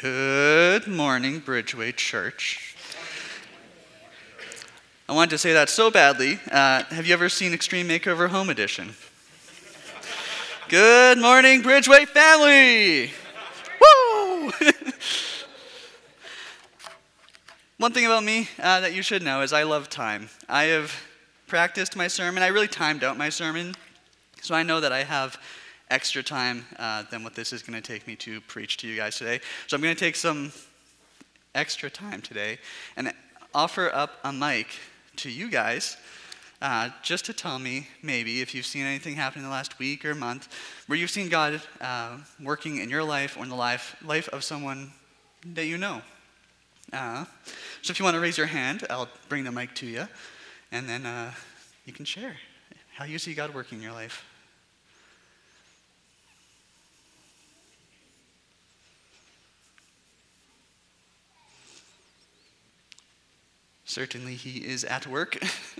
Good morning, Bridgeway Church. I wanted to say that so badly. Uh, have you ever seen Extreme Makeover Home Edition? Good morning, Bridgeway family! Woo! One thing about me uh, that you should know is I love time. I have practiced my sermon. I really timed out my sermon, so I know that I have extra time uh, than what this is going to take me to preach to you guys today. So I'm going to take some extra time today and offer up a mic to you guys. Uh, just to tell me, maybe, if you've seen anything happen in the last week or month where you've seen God uh, working in your life or in the life, life of someone that you know. Uh, so if you want to raise your hand, I'll bring the mic to you, and then uh, you can share how you see God working in your life. Certainly, he is at work.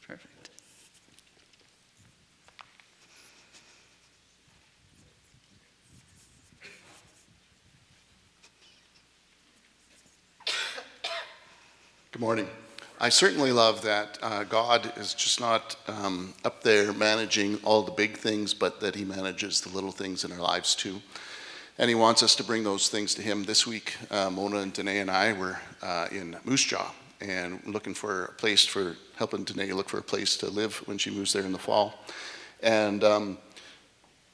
Perfect. Good morning. I certainly love that uh, God is just not um, up there managing all the big things, but that He manages the little things in our lives too and he wants us to bring those things to him. This week, uh, Mona and Danae and I were uh, in Moose Jaw and looking for a place for helping Danae look for a place to live when she moves there in the fall. And um,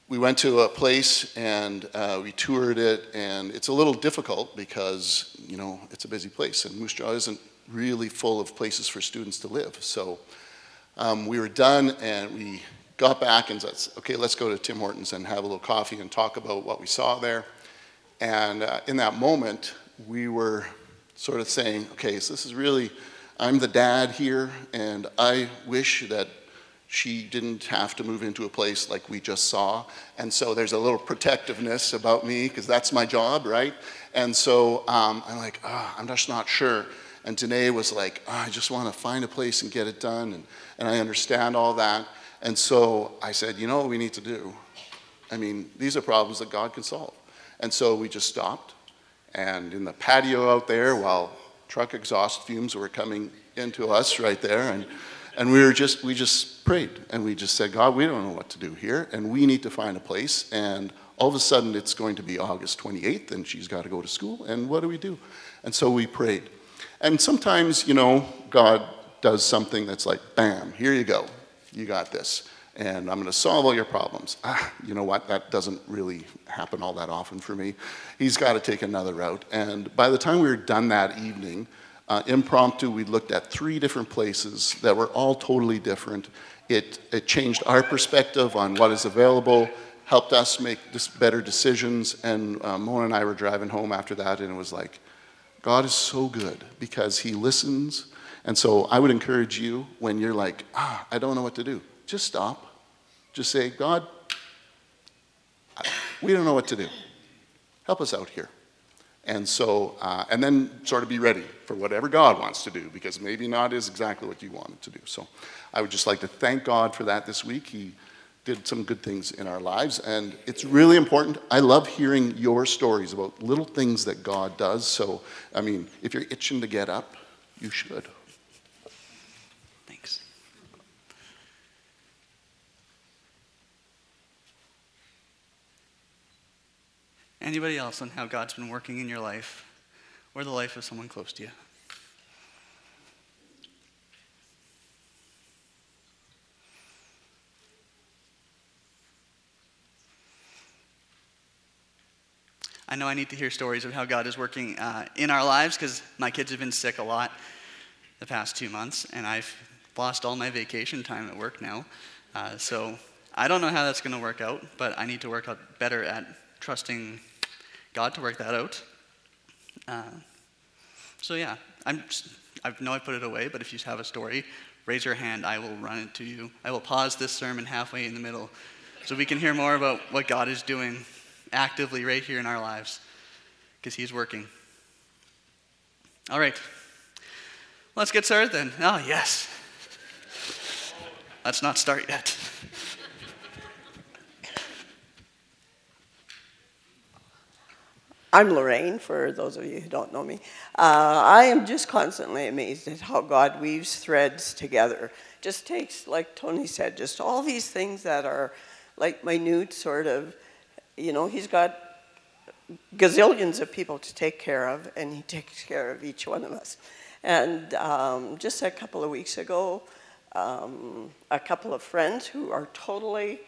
we went to a place and uh, we toured it, and it's a little difficult because you know it's a busy place, and Moose Jaw isn't really full of places for students to live. So um, we were done, and we got back and said, okay, let's go to Tim Hortons and have a little coffee and talk about what we saw there. And uh, in that moment, we were sort of saying, okay, so this is really, I'm the dad here, and I wish that she didn't have to move into a place like we just saw. And so there's a little protectiveness about me, because that's my job, right? And so um, I'm like, oh, I'm just not sure. And Danae was like, oh, I just want to find a place and get it done. And, and I understand all that. And so I said, you know what we need to do? I mean, these are problems that God can solve. And so we just stopped. And in the patio out there, while truck exhaust fumes were coming into us right there, and, and we were just, we just prayed. And we just said, God, we don't know what to do here, and we need to find a place. And all of a sudden, it's going to be August 28th, and she's got to go to school. And what do we do? And so we prayed. And sometimes, you know, God does something that's like, bam, here you go you got this, and I'm going to solve all your problems. Ah, you know what? That doesn't really happen all that often for me. He's got to take another route. And by the time we were done that evening, uh, impromptu, we looked at three different places that were all totally different. It, it changed our perspective on what is available, helped us make better decisions. And uh, Mona and I were driving home after that, and it was like, God is so good because He listens and so I would encourage you when you're like, ah, I don't know what to do, just stop. Just say, God, we don't know what to do. Help us out here. And so, uh, and then sort of be ready for whatever God wants to do, because maybe not is exactly what you wanted to do. So I would just like to thank God for that this week. He did some good things in our lives, and it's really important. I love hearing your stories about little things that God does. So, I mean, if you're itching to get up, you should. Anybody else on how God's been working in your life or the life of someone close to you? I know I need to hear stories of how God is working uh, in our lives because my kids have been sick a lot the past two months, and I've lost all my vacation time at work now. Uh, so I don't know how that's going to work out, but I need to work out better at trusting God to work that out. Uh, so yeah, I'm. Just, I know I put it away, but if you have a story, raise your hand. I will run it to you. I will pause this sermon halfway in the middle, so we can hear more about what God is doing actively right here in our lives, because He's working. All right, let's get started then. Oh yes. Let's not start yet. I'm Lorraine, for those of you who don't know me. Uh, I am just constantly amazed at how God weaves threads together. Just takes, like Tony said, just all these things that are like minute, sort of, you know, He's got gazillions of people to take care of, and He takes care of each one of us. And um, just a couple of weeks ago, um, a couple of friends who are totally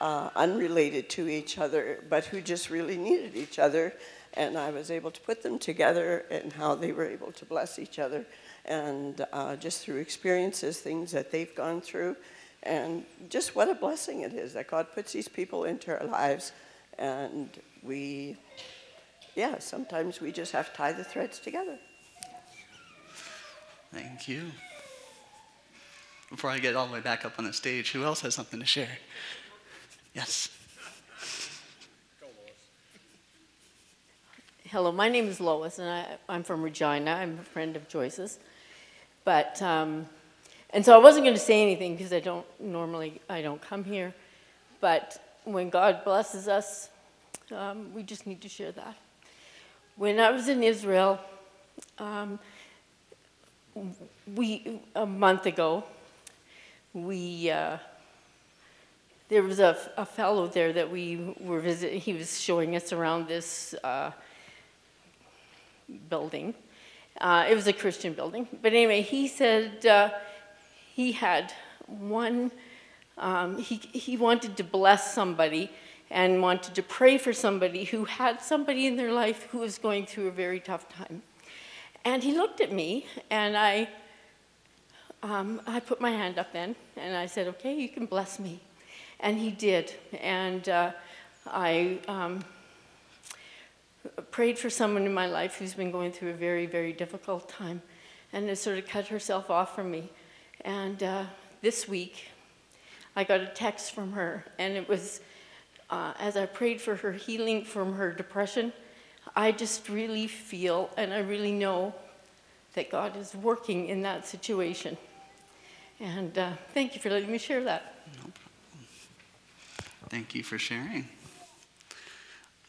uh, unrelated to each other, but who just really needed each other. And I was able to put them together and how they were able to bless each other. And uh, just through experiences, things that they've gone through. And just what a blessing it is that God puts these people into our lives. And we, yeah, sometimes we just have to tie the threads together. Thank you. Before I get all the way back up on the stage, who else has something to share? Yes. Hello, my name is Lois, and I, I'm from Regina. I'm a friend of Joyce's. But, um, and so I wasn't going to say anything because I don't normally, I don't come here. But when God blesses us, um, we just need to share that. When I was in Israel, um, we, a month ago, we, uh, there was a, a fellow there that we were visiting. He was showing us around this uh, building. Uh, it was a Christian building. But anyway, he said uh, he had one, um, he, he wanted to bless somebody and wanted to pray for somebody who had somebody in their life who was going through a very tough time. And he looked at me, and I, um, I put my hand up then, and I said, Okay, you can bless me. And he did. And uh, I um, prayed for someone in my life who's been going through a very, very difficult time and has sort of cut herself off from me. And uh, this week, I got a text from her, and it was uh, as I prayed for her healing from her depression. I just really feel and I really know that God is working in that situation. And uh, thank you for letting me share that. No problem. Thank you for sharing.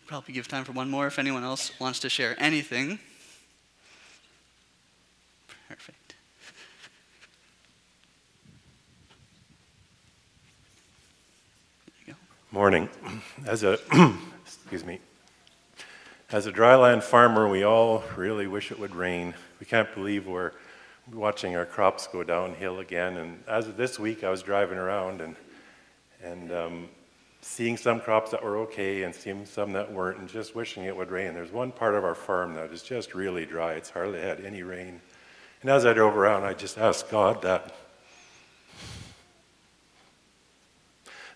Probably give time for one more if anyone else wants to share anything. Perfect. Morning. As a excuse me. As a dryland farmer, we all really wish it would rain. We can't believe we're watching our crops go downhill again. And as of this week, I was driving around and and um, seeing some crops that were okay and seeing some that weren't, and just wishing it would rain. There's one part of our farm that is just really dry. It's hardly had any rain. And as I drove around, I just asked God that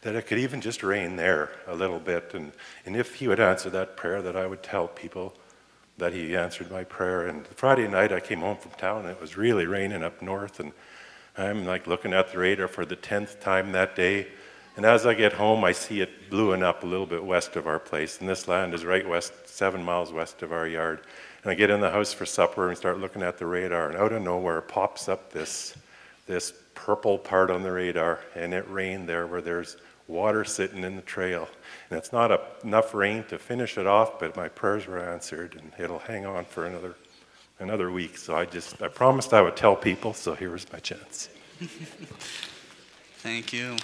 that it could even just rain there a little bit, and, and if He would answer that prayer, that I would tell people that He answered my prayer. And Friday night, I came home from town, and it was really raining up north, and I'm like looking at the radar for the tenth time that day and as I get home, I see it bluing up a little bit west of our place. And this land is right west, seven miles west of our yard. And I get in the house for supper and start looking at the radar. And out of nowhere pops up this, this purple part on the radar. And it rained there where there's water sitting in the trail. And it's not a, enough rain to finish it off, but my prayers were answered. And it'll hang on for another, another week. So I just, I promised I would tell people. So here was my chance. Thank you.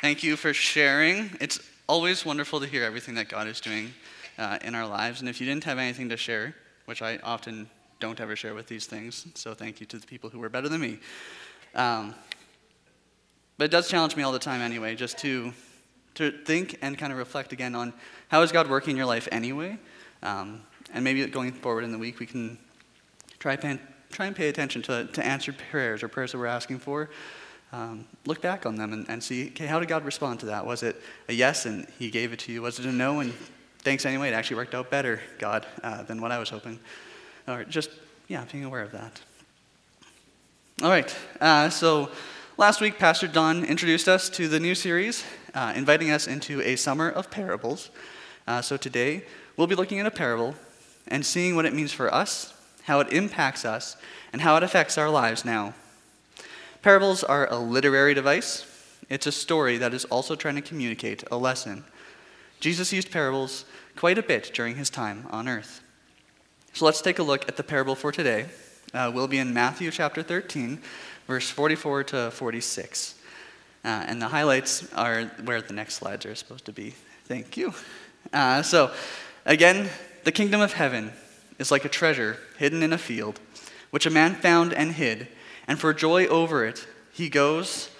Thank you for sharing. It's always wonderful to hear everything that God is doing uh, in our lives. And if you didn't have anything to share, which I often don't ever share with these things, so thank you to the people who were better than me. Um, but it does challenge me all the time anyway, just to, to think and kind of reflect again on how is God working in your life anyway. Um, and maybe going forward in the week, we can try, pan, try and pay attention to, to answered prayers or prayers that we're asking for um, look back on them and, and see, okay, how did God respond to that? Was it a yes and He gave it to you? Was it a no and thanks anyway? It actually worked out better, God, uh, than what I was hoping. Or just, yeah, being aware of that. All right, uh, so last week, Pastor Don introduced us to the new series, uh, inviting us into a summer of parables. Uh, so today, we'll be looking at a parable and seeing what it means for us, how it impacts us, and how it affects our lives now. Parables are a literary device. It's a story that is also trying to communicate a lesson. Jesus used parables quite a bit during his time on earth. So let's take a look at the parable for today. Uh, we'll be in Matthew chapter 13, verse 44 to 46. Uh, and the highlights are where the next slides are supposed to be. Thank you. Uh, so, again, the kingdom of heaven is like a treasure hidden in a field, which a man found and hid, and for joy over it, he goes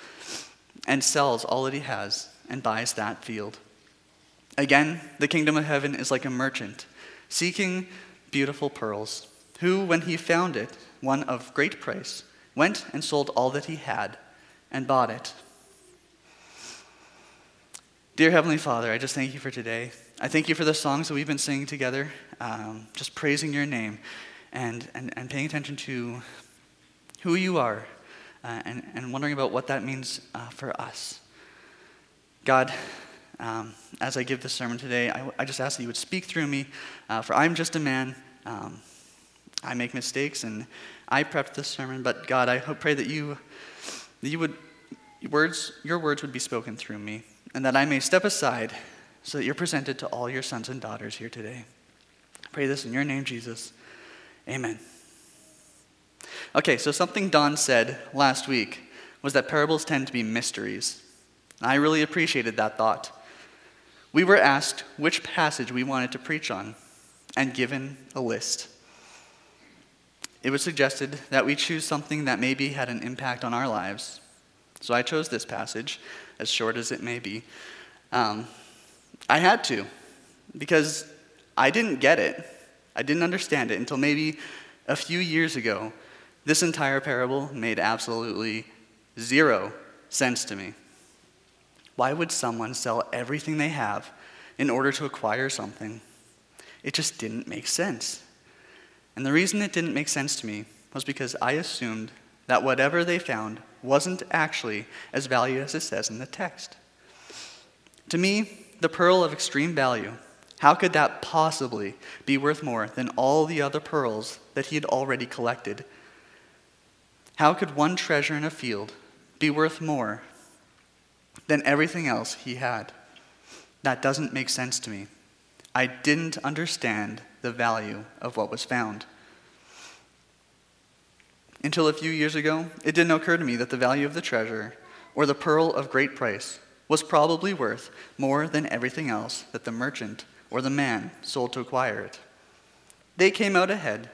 and sells all that he has and buys that field. Again, the kingdom of heaven is like a merchant seeking beautiful pearls, who, when he found it, one of great price, went and sold all that he had and bought it. Dear Heavenly Father, I just thank you for today. I thank you for the songs that we've been singing together, um, just praising your name and, and, and paying attention to who you are uh, and, and wondering about what that means uh, for us. God, um, as I give this sermon today, I, I, just ask that you would speak through me, uh, for I'm just a man. Um, I make mistakes, and I prepped this sermon, but God, I hope, pray that you, that you would, words, your words would be spoken through me, and that I may step aside so that you're presented to all your sons and daughters here today. I pray this in your name, Jesus. Amen. Okay, so something Don said last week was that parables tend to be mysteries. I really appreciated that thought. We were asked which passage we wanted to preach on and given a list. It was suggested that we choose something that maybe had an impact on our lives. So I chose this passage, as short as it may be. Um, I had to, because I didn't get it. I didn't understand it until maybe a few years ago. This entire parable made absolutely zero sense to me. Why would someone sell everything they have in order to acquire something? It just didn't make sense. And the reason it didn't make sense to me was because I assumed that whatever they found wasn't actually as valuable as it says in the text. To me, the pearl of extreme value, how could that possibly be worth more than all the other pearls that he had already collected? How could one treasure in a field be worth more than everything else he had. That doesn't make sense to me. I didn't understand the value of what was found. Until a few years ago, it didn't occur to me that the value of the treasure, or the pearl of great price, was probably worth more than everything else that the merchant or the man sold to acquire it. They came out ahead,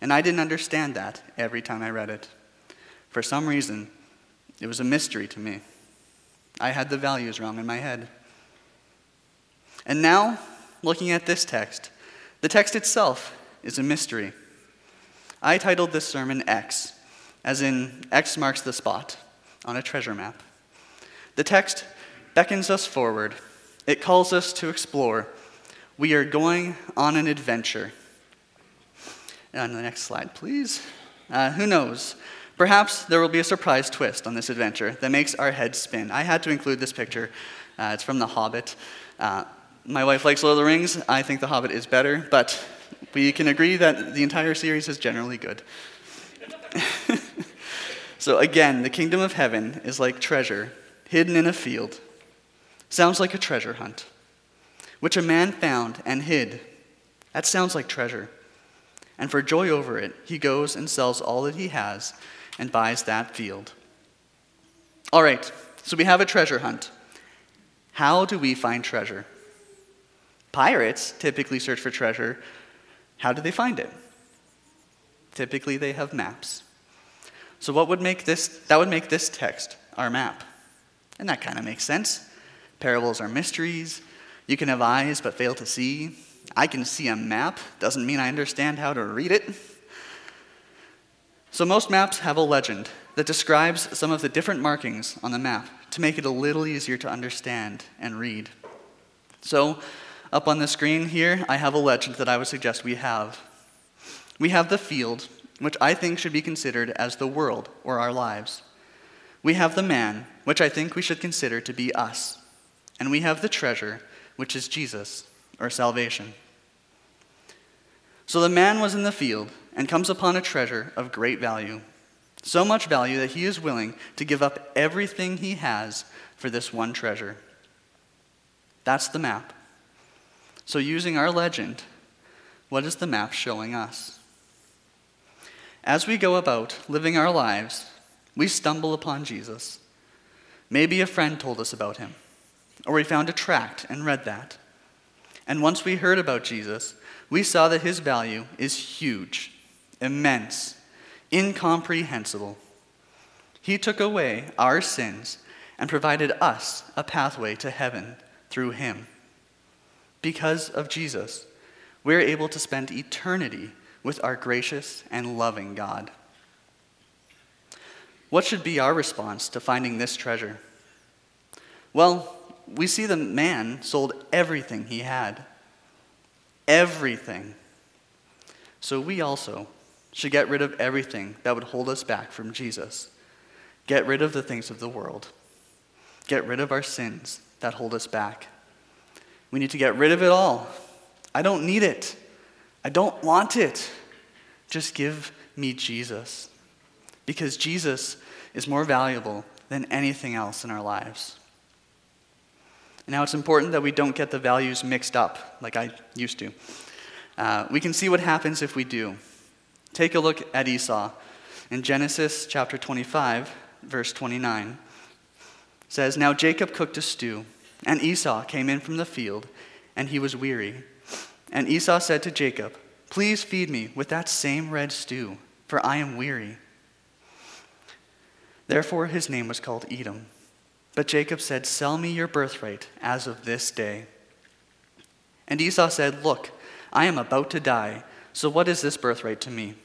and I didn't understand that every time I read it. For some reason, it was a mystery to me. I had the values wrong in my head. And now, looking at this text, the text itself is a mystery. I titled this sermon X, as in X marks the spot on a treasure map. The text beckons us forward, it calls us to explore. We are going on an adventure. And On the next slide, please. Uh, who knows? Perhaps there will be a surprise twist on this adventure that makes our heads spin. I had to include this picture. Uh, it's from The Hobbit. Uh, my wife likes Lord of the Rings. I think The Hobbit is better, but we can agree that the entire series is generally good. so, again, the kingdom of heaven is like treasure hidden in a field. Sounds like a treasure hunt, which a man found and hid. That sounds like treasure. And for joy over it, he goes and sells all that he has and buys that field. All right, so we have a treasure hunt. How do we find treasure? Pirates typically search for treasure. How do they find it? Typically, they have maps. So, what would make this, that would make this text our map. And that kind of makes sense. Parables are mysteries. You can have eyes but fail to see. I can see a map, doesn't mean I understand how to read it. So, most maps have a legend that describes some of the different markings on the map to make it a little easier to understand and read. So, up on the screen here, I have a legend that I would suggest we have. We have the field, which I think should be considered as the world or our lives. We have the man, which I think we should consider to be us. And we have the treasure, which is Jesus or salvation. So the man was in the field and comes upon a treasure of great value. So much value that he is willing to give up everything he has for this one treasure. That's the map. So, using our legend, what is the map showing us? As we go about living our lives, we stumble upon Jesus. Maybe a friend told us about him, or we found a tract and read that. And once we heard about Jesus, we saw that his value is huge, immense, incomprehensible. He took away our sins and provided us a pathway to heaven through him. Because of Jesus, we're able to spend eternity with our gracious and loving God. What should be our response to finding this treasure? Well, we see the man sold everything he had. Everything. So we also should get rid of everything that would hold us back from Jesus. Get rid of the things of the world. Get rid of our sins that hold us back. We need to get rid of it all. I don't need it. I don't want it. Just give me Jesus. Because Jesus is more valuable than anything else in our lives. Now, it's important that we don't get the values mixed up like I used to. Uh, we can see what happens if we do. Take a look at Esau. In Genesis chapter 25, verse 29, says, Now Jacob cooked a stew, and Esau came in from the field, and he was weary. And Esau said to Jacob, Please feed me with that same red stew, for I am weary. Therefore his name was called Edom. But Jacob said, Sell me your birthright as of this day. And Esau said, Look, I am about to die, so what is this birthright to me?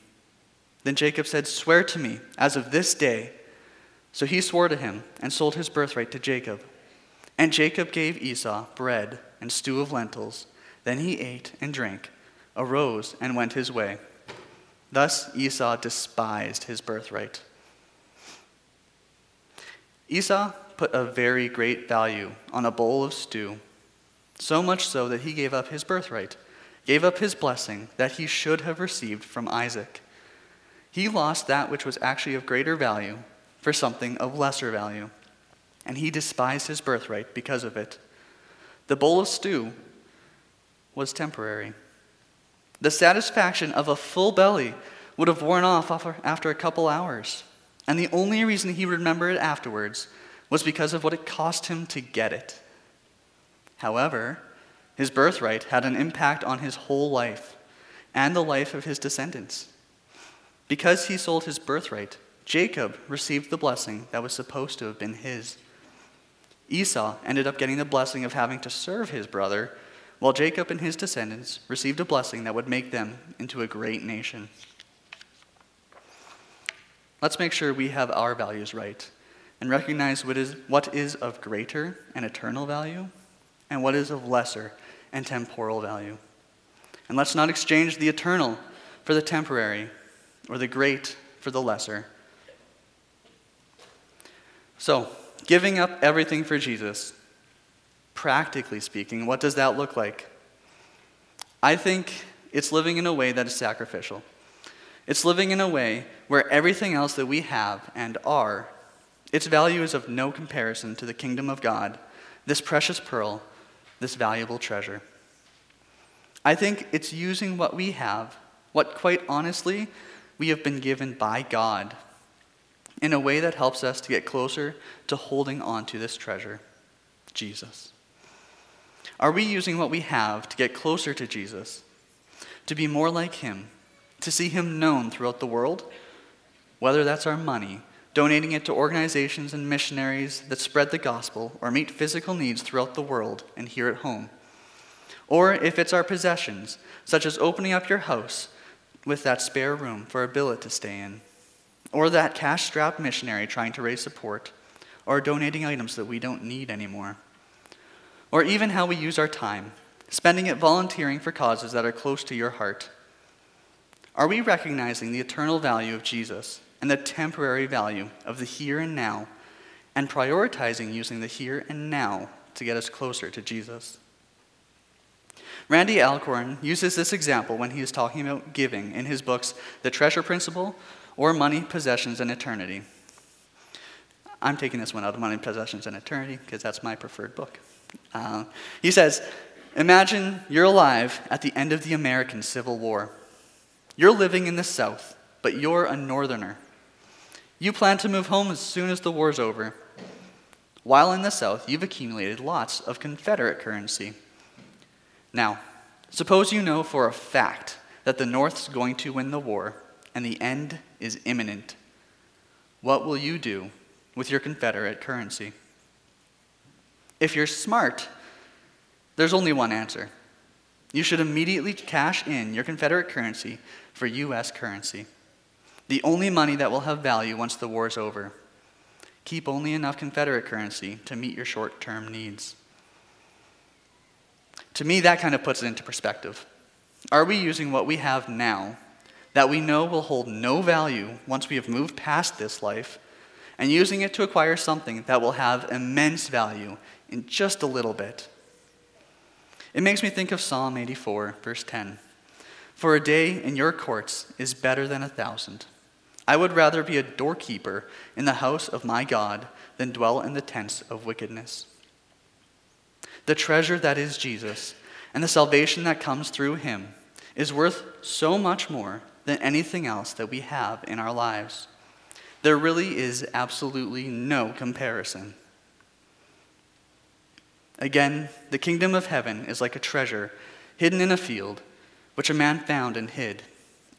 Then Jacob said, Swear to me as of this day. So he swore to him and sold his birthright to Jacob. And Jacob gave Esau bread and stew of lentils. Then he ate and drank, arose and went his way. Thus Esau despised his birthright. Esau put a very great value on a bowl of stew, so much so that he gave up his birthright, gave up his blessing that he should have received from Isaac. He lost that which was actually of greater value for something of lesser value, and he despised his birthright because of it. The bowl of stew was temporary. The satisfaction of a full belly would have worn off after a couple hours, and the only reason he remembered it afterwards was because of what it cost him to get it. However, his birthright had an impact on his whole life and the life of his descendants. Because he sold his birthright, Jacob received the blessing that was supposed to have been his. Esau ended up getting the blessing of having to serve his brother, while Jacob and his descendants received a blessing that would make them into a great nation. Let's make sure we have our values right and recognize what is, what is of greater and eternal value and what is of lesser and temporal value. And let's not exchange the eternal for the temporary or the great for the lesser. So, giving up everything for Jesus, practically speaking, what does that look like? I think it's living in a way that is sacrificial. It's living in a way where everything else that we have and are its value is of no comparison to the kingdom of God, this precious pearl, this valuable treasure. I think it's using what we have, what quite honestly we have been given by God, in a way that helps us to get closer to holding on to this treasure, Jesus. Are we using what we have to get closer to Jesus, to be more like Him, to see Him known throughout the world? Whether that's our money, donating it to organizations and missionaries that spread the gospel or meet physical needs throughout the world and here at home. Or if it's our possessions, such as opening up your house with that spare room for a billet to stay in, or that cash strapped missionary trying to raise support, or donating items that we don't need anymore. Or even how we use our time, spending it volunteering for causes that are close to your heart. Are we recognizing the eternal value of Jesus and the temporary value of the here and now, and prioritizing using the here and now to get us closer to Jesus. Randy Alcorn uses this example when he is talking about giving in his books, The Treasure Principle or Money, Possessions, and Eternity. I'm taking this one out of Money, Possessions, and Eternity because that's my preferred book. Uh, he says, Imagine you're alive at the end of the American Civil War. You're living in the South, but you're a Northerner. You plan to move home as soon as the war's over. While in the South, you've accumulated lots of Confederate currency. Now, suppose you know for a fact that the North's going to win the war and the end is imminent. What will you do with your Confederate currency? If you're smart, there's only one answer. You should immediately cash in your Confederate currency for U.S. currency, the only money that will have value once the war is over. Keep only enough Confederate currency to meet your short term needs. To me, that kind of puts it into perspective. Are we using what we have now that we know will hold no value once we have moved past this life and using it to acquire something that will have immense value in just a little bit? It makes me think of Psalm 84, verse 10. For a day in your courts is better than a thousand. I would rather be a doorkeeper in the house of my God than dwell in the tents of wickedness. The treasure that is Jesus and the salvation that comes through him is worth so much more than anything else that we have in our lives. There really is absolutely no comparison. Again, the kingdom of heaven is like a treasure hidden in a field, which a man found and hid.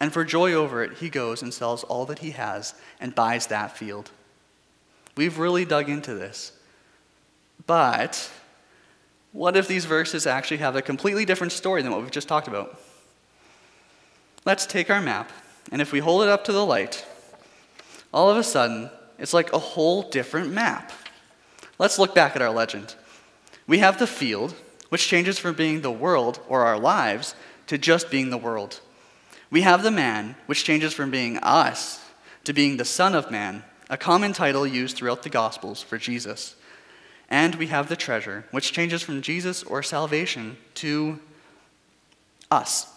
And for joy over it, he goes and sells all that he has and buys that field. We've really dug into this. But what if these verses actually have a completely different story than what we've just talked about? Let's take our map, and if we hold it up to the light, all of a sudden, it's like a whole different map. Let's look back at our legend. We have the field, which changes from being the world or our lives to just being the world. We have the man, which changes from being us to being the Son of Man, a common title used throughout the Gospels for Jesus. And we have the treasure, which changes from Jesus or salvation to us.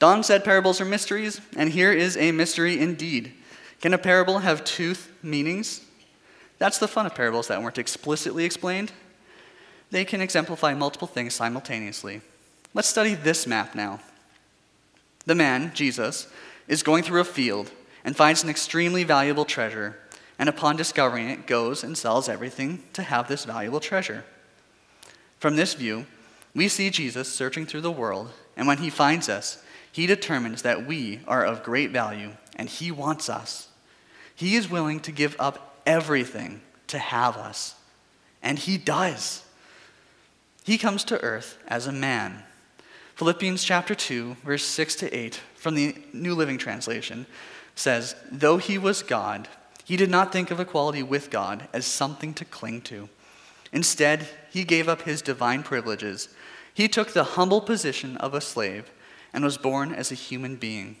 Don said parables are mysteries, and here is a mystery indeed. Can a parable have two meanings? That's the fun of parables that weren't explicitly explained. They can exemplify multiple things simultaneously. Let's study this map now. The man, Jesus, is going through a field and finds an extremely valuable treasure and upon discovering it, goes and sells everything to have this valuable treasure. From this view, we see Jesus searching through the world, and when he finds us, he determines that we are of great value, and he wants us. He is willing to give up everything to have us, and he does. He comes to earth as a man. Philippians chapter 2, verse 6 to 8 from the New Living Translation says, Though he was God, he did not think of equality with God as something to cling to. Instead, he gave up his divine privileges. He took the humble position of a slave and was born as a human being.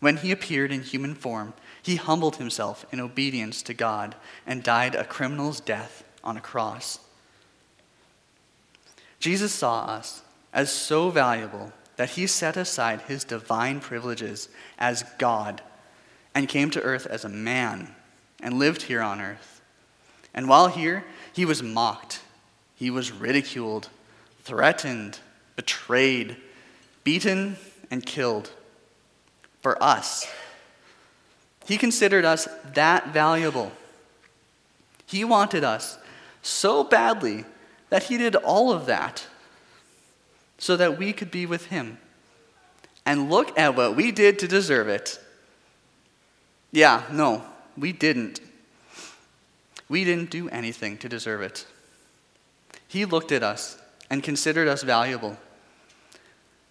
When he appeared in human form, he humbled himself in obedience to God and died a criminal's death on a cross. Jesus saw us as so valuable that he set aside his divine privileges as God and came to earth as a man and lived here on earth. And while here, he was mocked, he was ridiculed, threatened, betrayed, beaten, and killed for us. He considered us that valuable. He wanted us so badly that he did all of that so that we could be with him. And look at what we did to deserve it. Yeah, no, we didn't. We didn't do anything to deserve it. He looked at us and considered us valuable.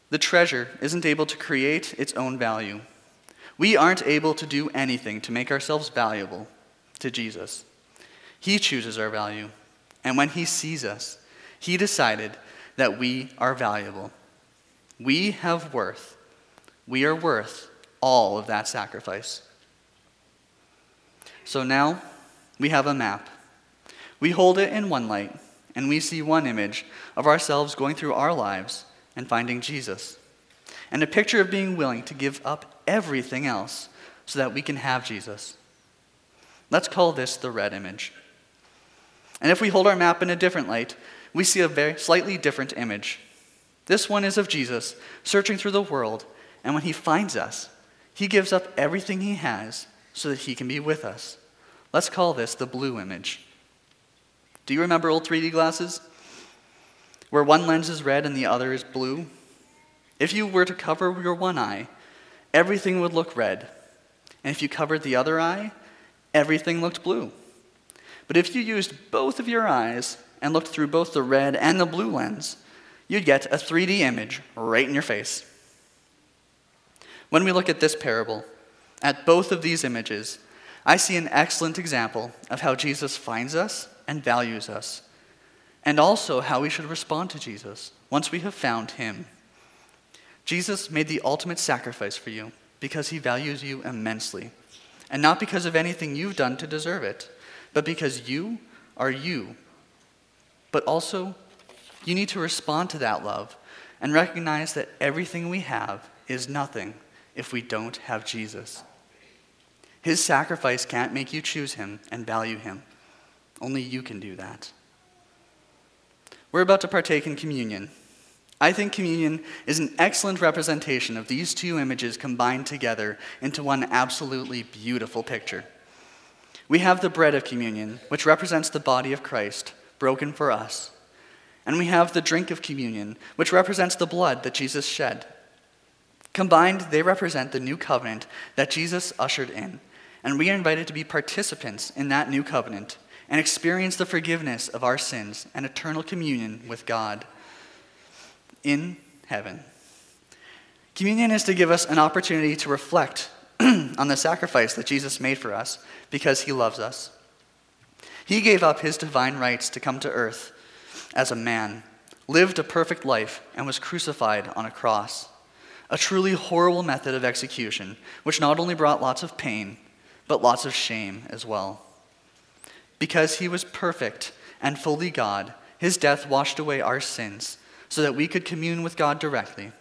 The treasure isn't able to create its own value. We aren't able to do anything to make ourselves valuable to Jesus. He chooses our value. And when He sees us, He decided that we are valuable. We have worth. We are worth all of that sacrifice. So now we have a map. We hold it in one light, and we see one image of ourselves going through our lives and finding Jesus, and a picture of being willing to give up everything else so that we can have Jesus. Let's call this the red image. And if we hold our map in a different light, we see a very slightly different image. This one is of Jesus searching through the world, and when he finds us, he gives up everything he has so that he can be with us. Let's call this the blue image. Do you remember old 3D glasses? Where one lens is red and the other is blue? If you were to cover your one eye, everything would look red. And if you covered the other eye, everything looked blue. But if you used both of your eyes and looked through both the red and the blue lens, you'd get a 3D image right in your face. When we look at this parable, at both of these images, I see an excellent example of how Jesus finds us and values us, and also how we should respond to Jesus once we have found him. Jesus made the ultimate sacrifice for you because he values you immensely, and not because of anything you've done to deserve it, but because you are you. But also, you need to respond to that love and recognize that everything we have is nothing if we don't have Jesus. His sacrifice can't make you choose him and value him. Only you can do that. We're about to partake in communion. I think communion is an excellent representation of these two images combined together into one absolutely beautiful picture. We have the bread of communion, which represents the body of Christ, broken for us. And we have the drink of communion, which represents the blood that Jesus shed. Combined, they represent the new covenant that Jesus ushered in and we are invited to be participants in that new covenant and experience the forgiveness of our sins and eternal communion with God in heaven. Communion is to give us an opportunity to reflect on the sacrifice that Jesus made for us because he loves us. He gave up his divine rights to come to earth as a man, lived a perfect life, and was crucified on a cross. A truly horrible method of execution, which not only brought lots of pain, but lots of shame as well. Because he was perfect and fully God, his death washed away our sins so that we could commune with God directly.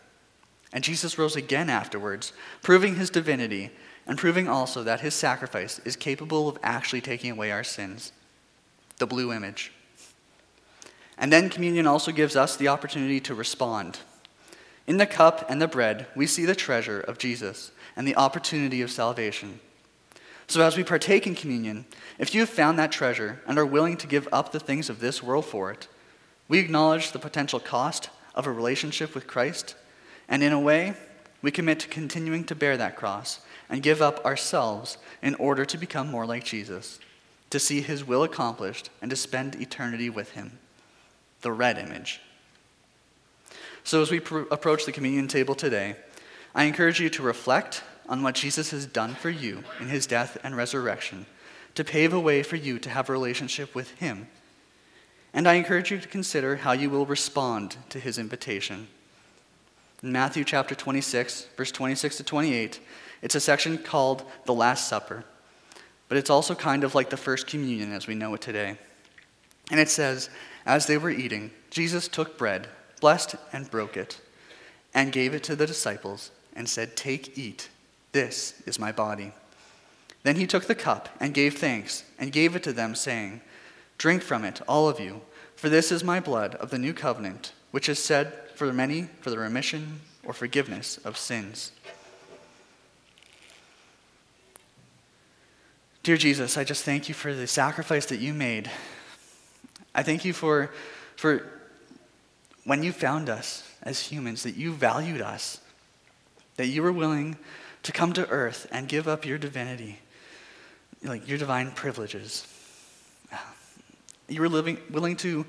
And Jesus rose again afterwards, proving his divinity and proving also that his sacrifice is capable of actually taking away our sins. The blue image. And then communion also gives us the opportunity to respond. In the cup and the bread, we see the treasure of Jesus and the opportunity of salvation. So, as we partake in communion, if you have found that treasure and are willing to give up the things of this world for it, we acknowledge the potential cost of a relationship with Christ, and in a way, we commit to continuing to bear that cross and give up ourselves in order to become more like Jesus, to see his will accomplished, and to spend eternity with him. The red image. So, as we pr- approach the communion table today, I encourage you to reflect on what Jesus has done for you in his death and resurrection to pave a way for you to have a relationship with him. And I encourage you to consider how you will respond to his invitation. In Matthew chapter 26, verse 26 to 28, it's a section called the Last Supper, but it's also kind of like the First Communion as we know it today. And it says, As they were eating, Jesus took bread, blessed and broke it, and gave it to the disciples, and said, Take, eat. This is my body. Then he took the cup and gave thanks and gave it to them, saying, Drink from it, all of you, for this is my blood of the new covenant, which is said for many for the remission or forgiveness of sins. Dear Jesus, I just thank you for the sacrifice that you made. I thank you for, for when you found us as humans, that you valued us, that you were willing to come to earth and give up your divinity, like your divine privileges. You were living, willing to,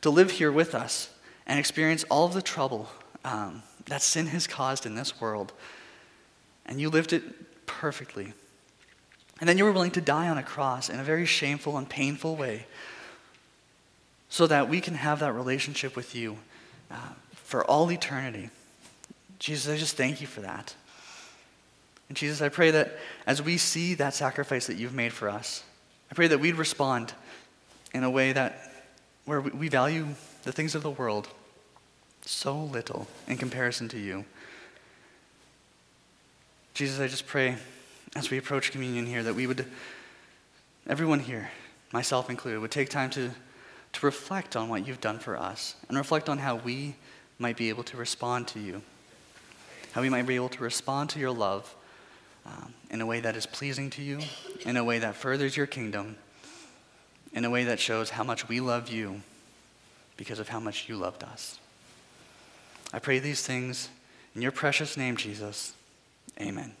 to live here with us and experience all of the trouble um, that sin has caused in this world. And you lived it perfectly. And then you were willing to die on a cross in a very shameful and painful way so that we can have that relationship with you uh, for all eternity. Jesus, I just thank you for that. And Jesus, I pray that as we see that sacrifice that you've made for us, I pray that we'd respond in a way that where we value the things of the world so little in comparison to you. Jesus, I just pray as we approach communion here that we would, everyone here, myself included, would take time to, to reflect on what you've done for us and reflect on how we might be able to respond to you, how we might be able to respond to your love um, in a way that is pleasing to you, in a way that furthers your kingdom, in a way that shows how much we love you because of how much you loved us. I pray these things in your precious name, Jesus. Amen.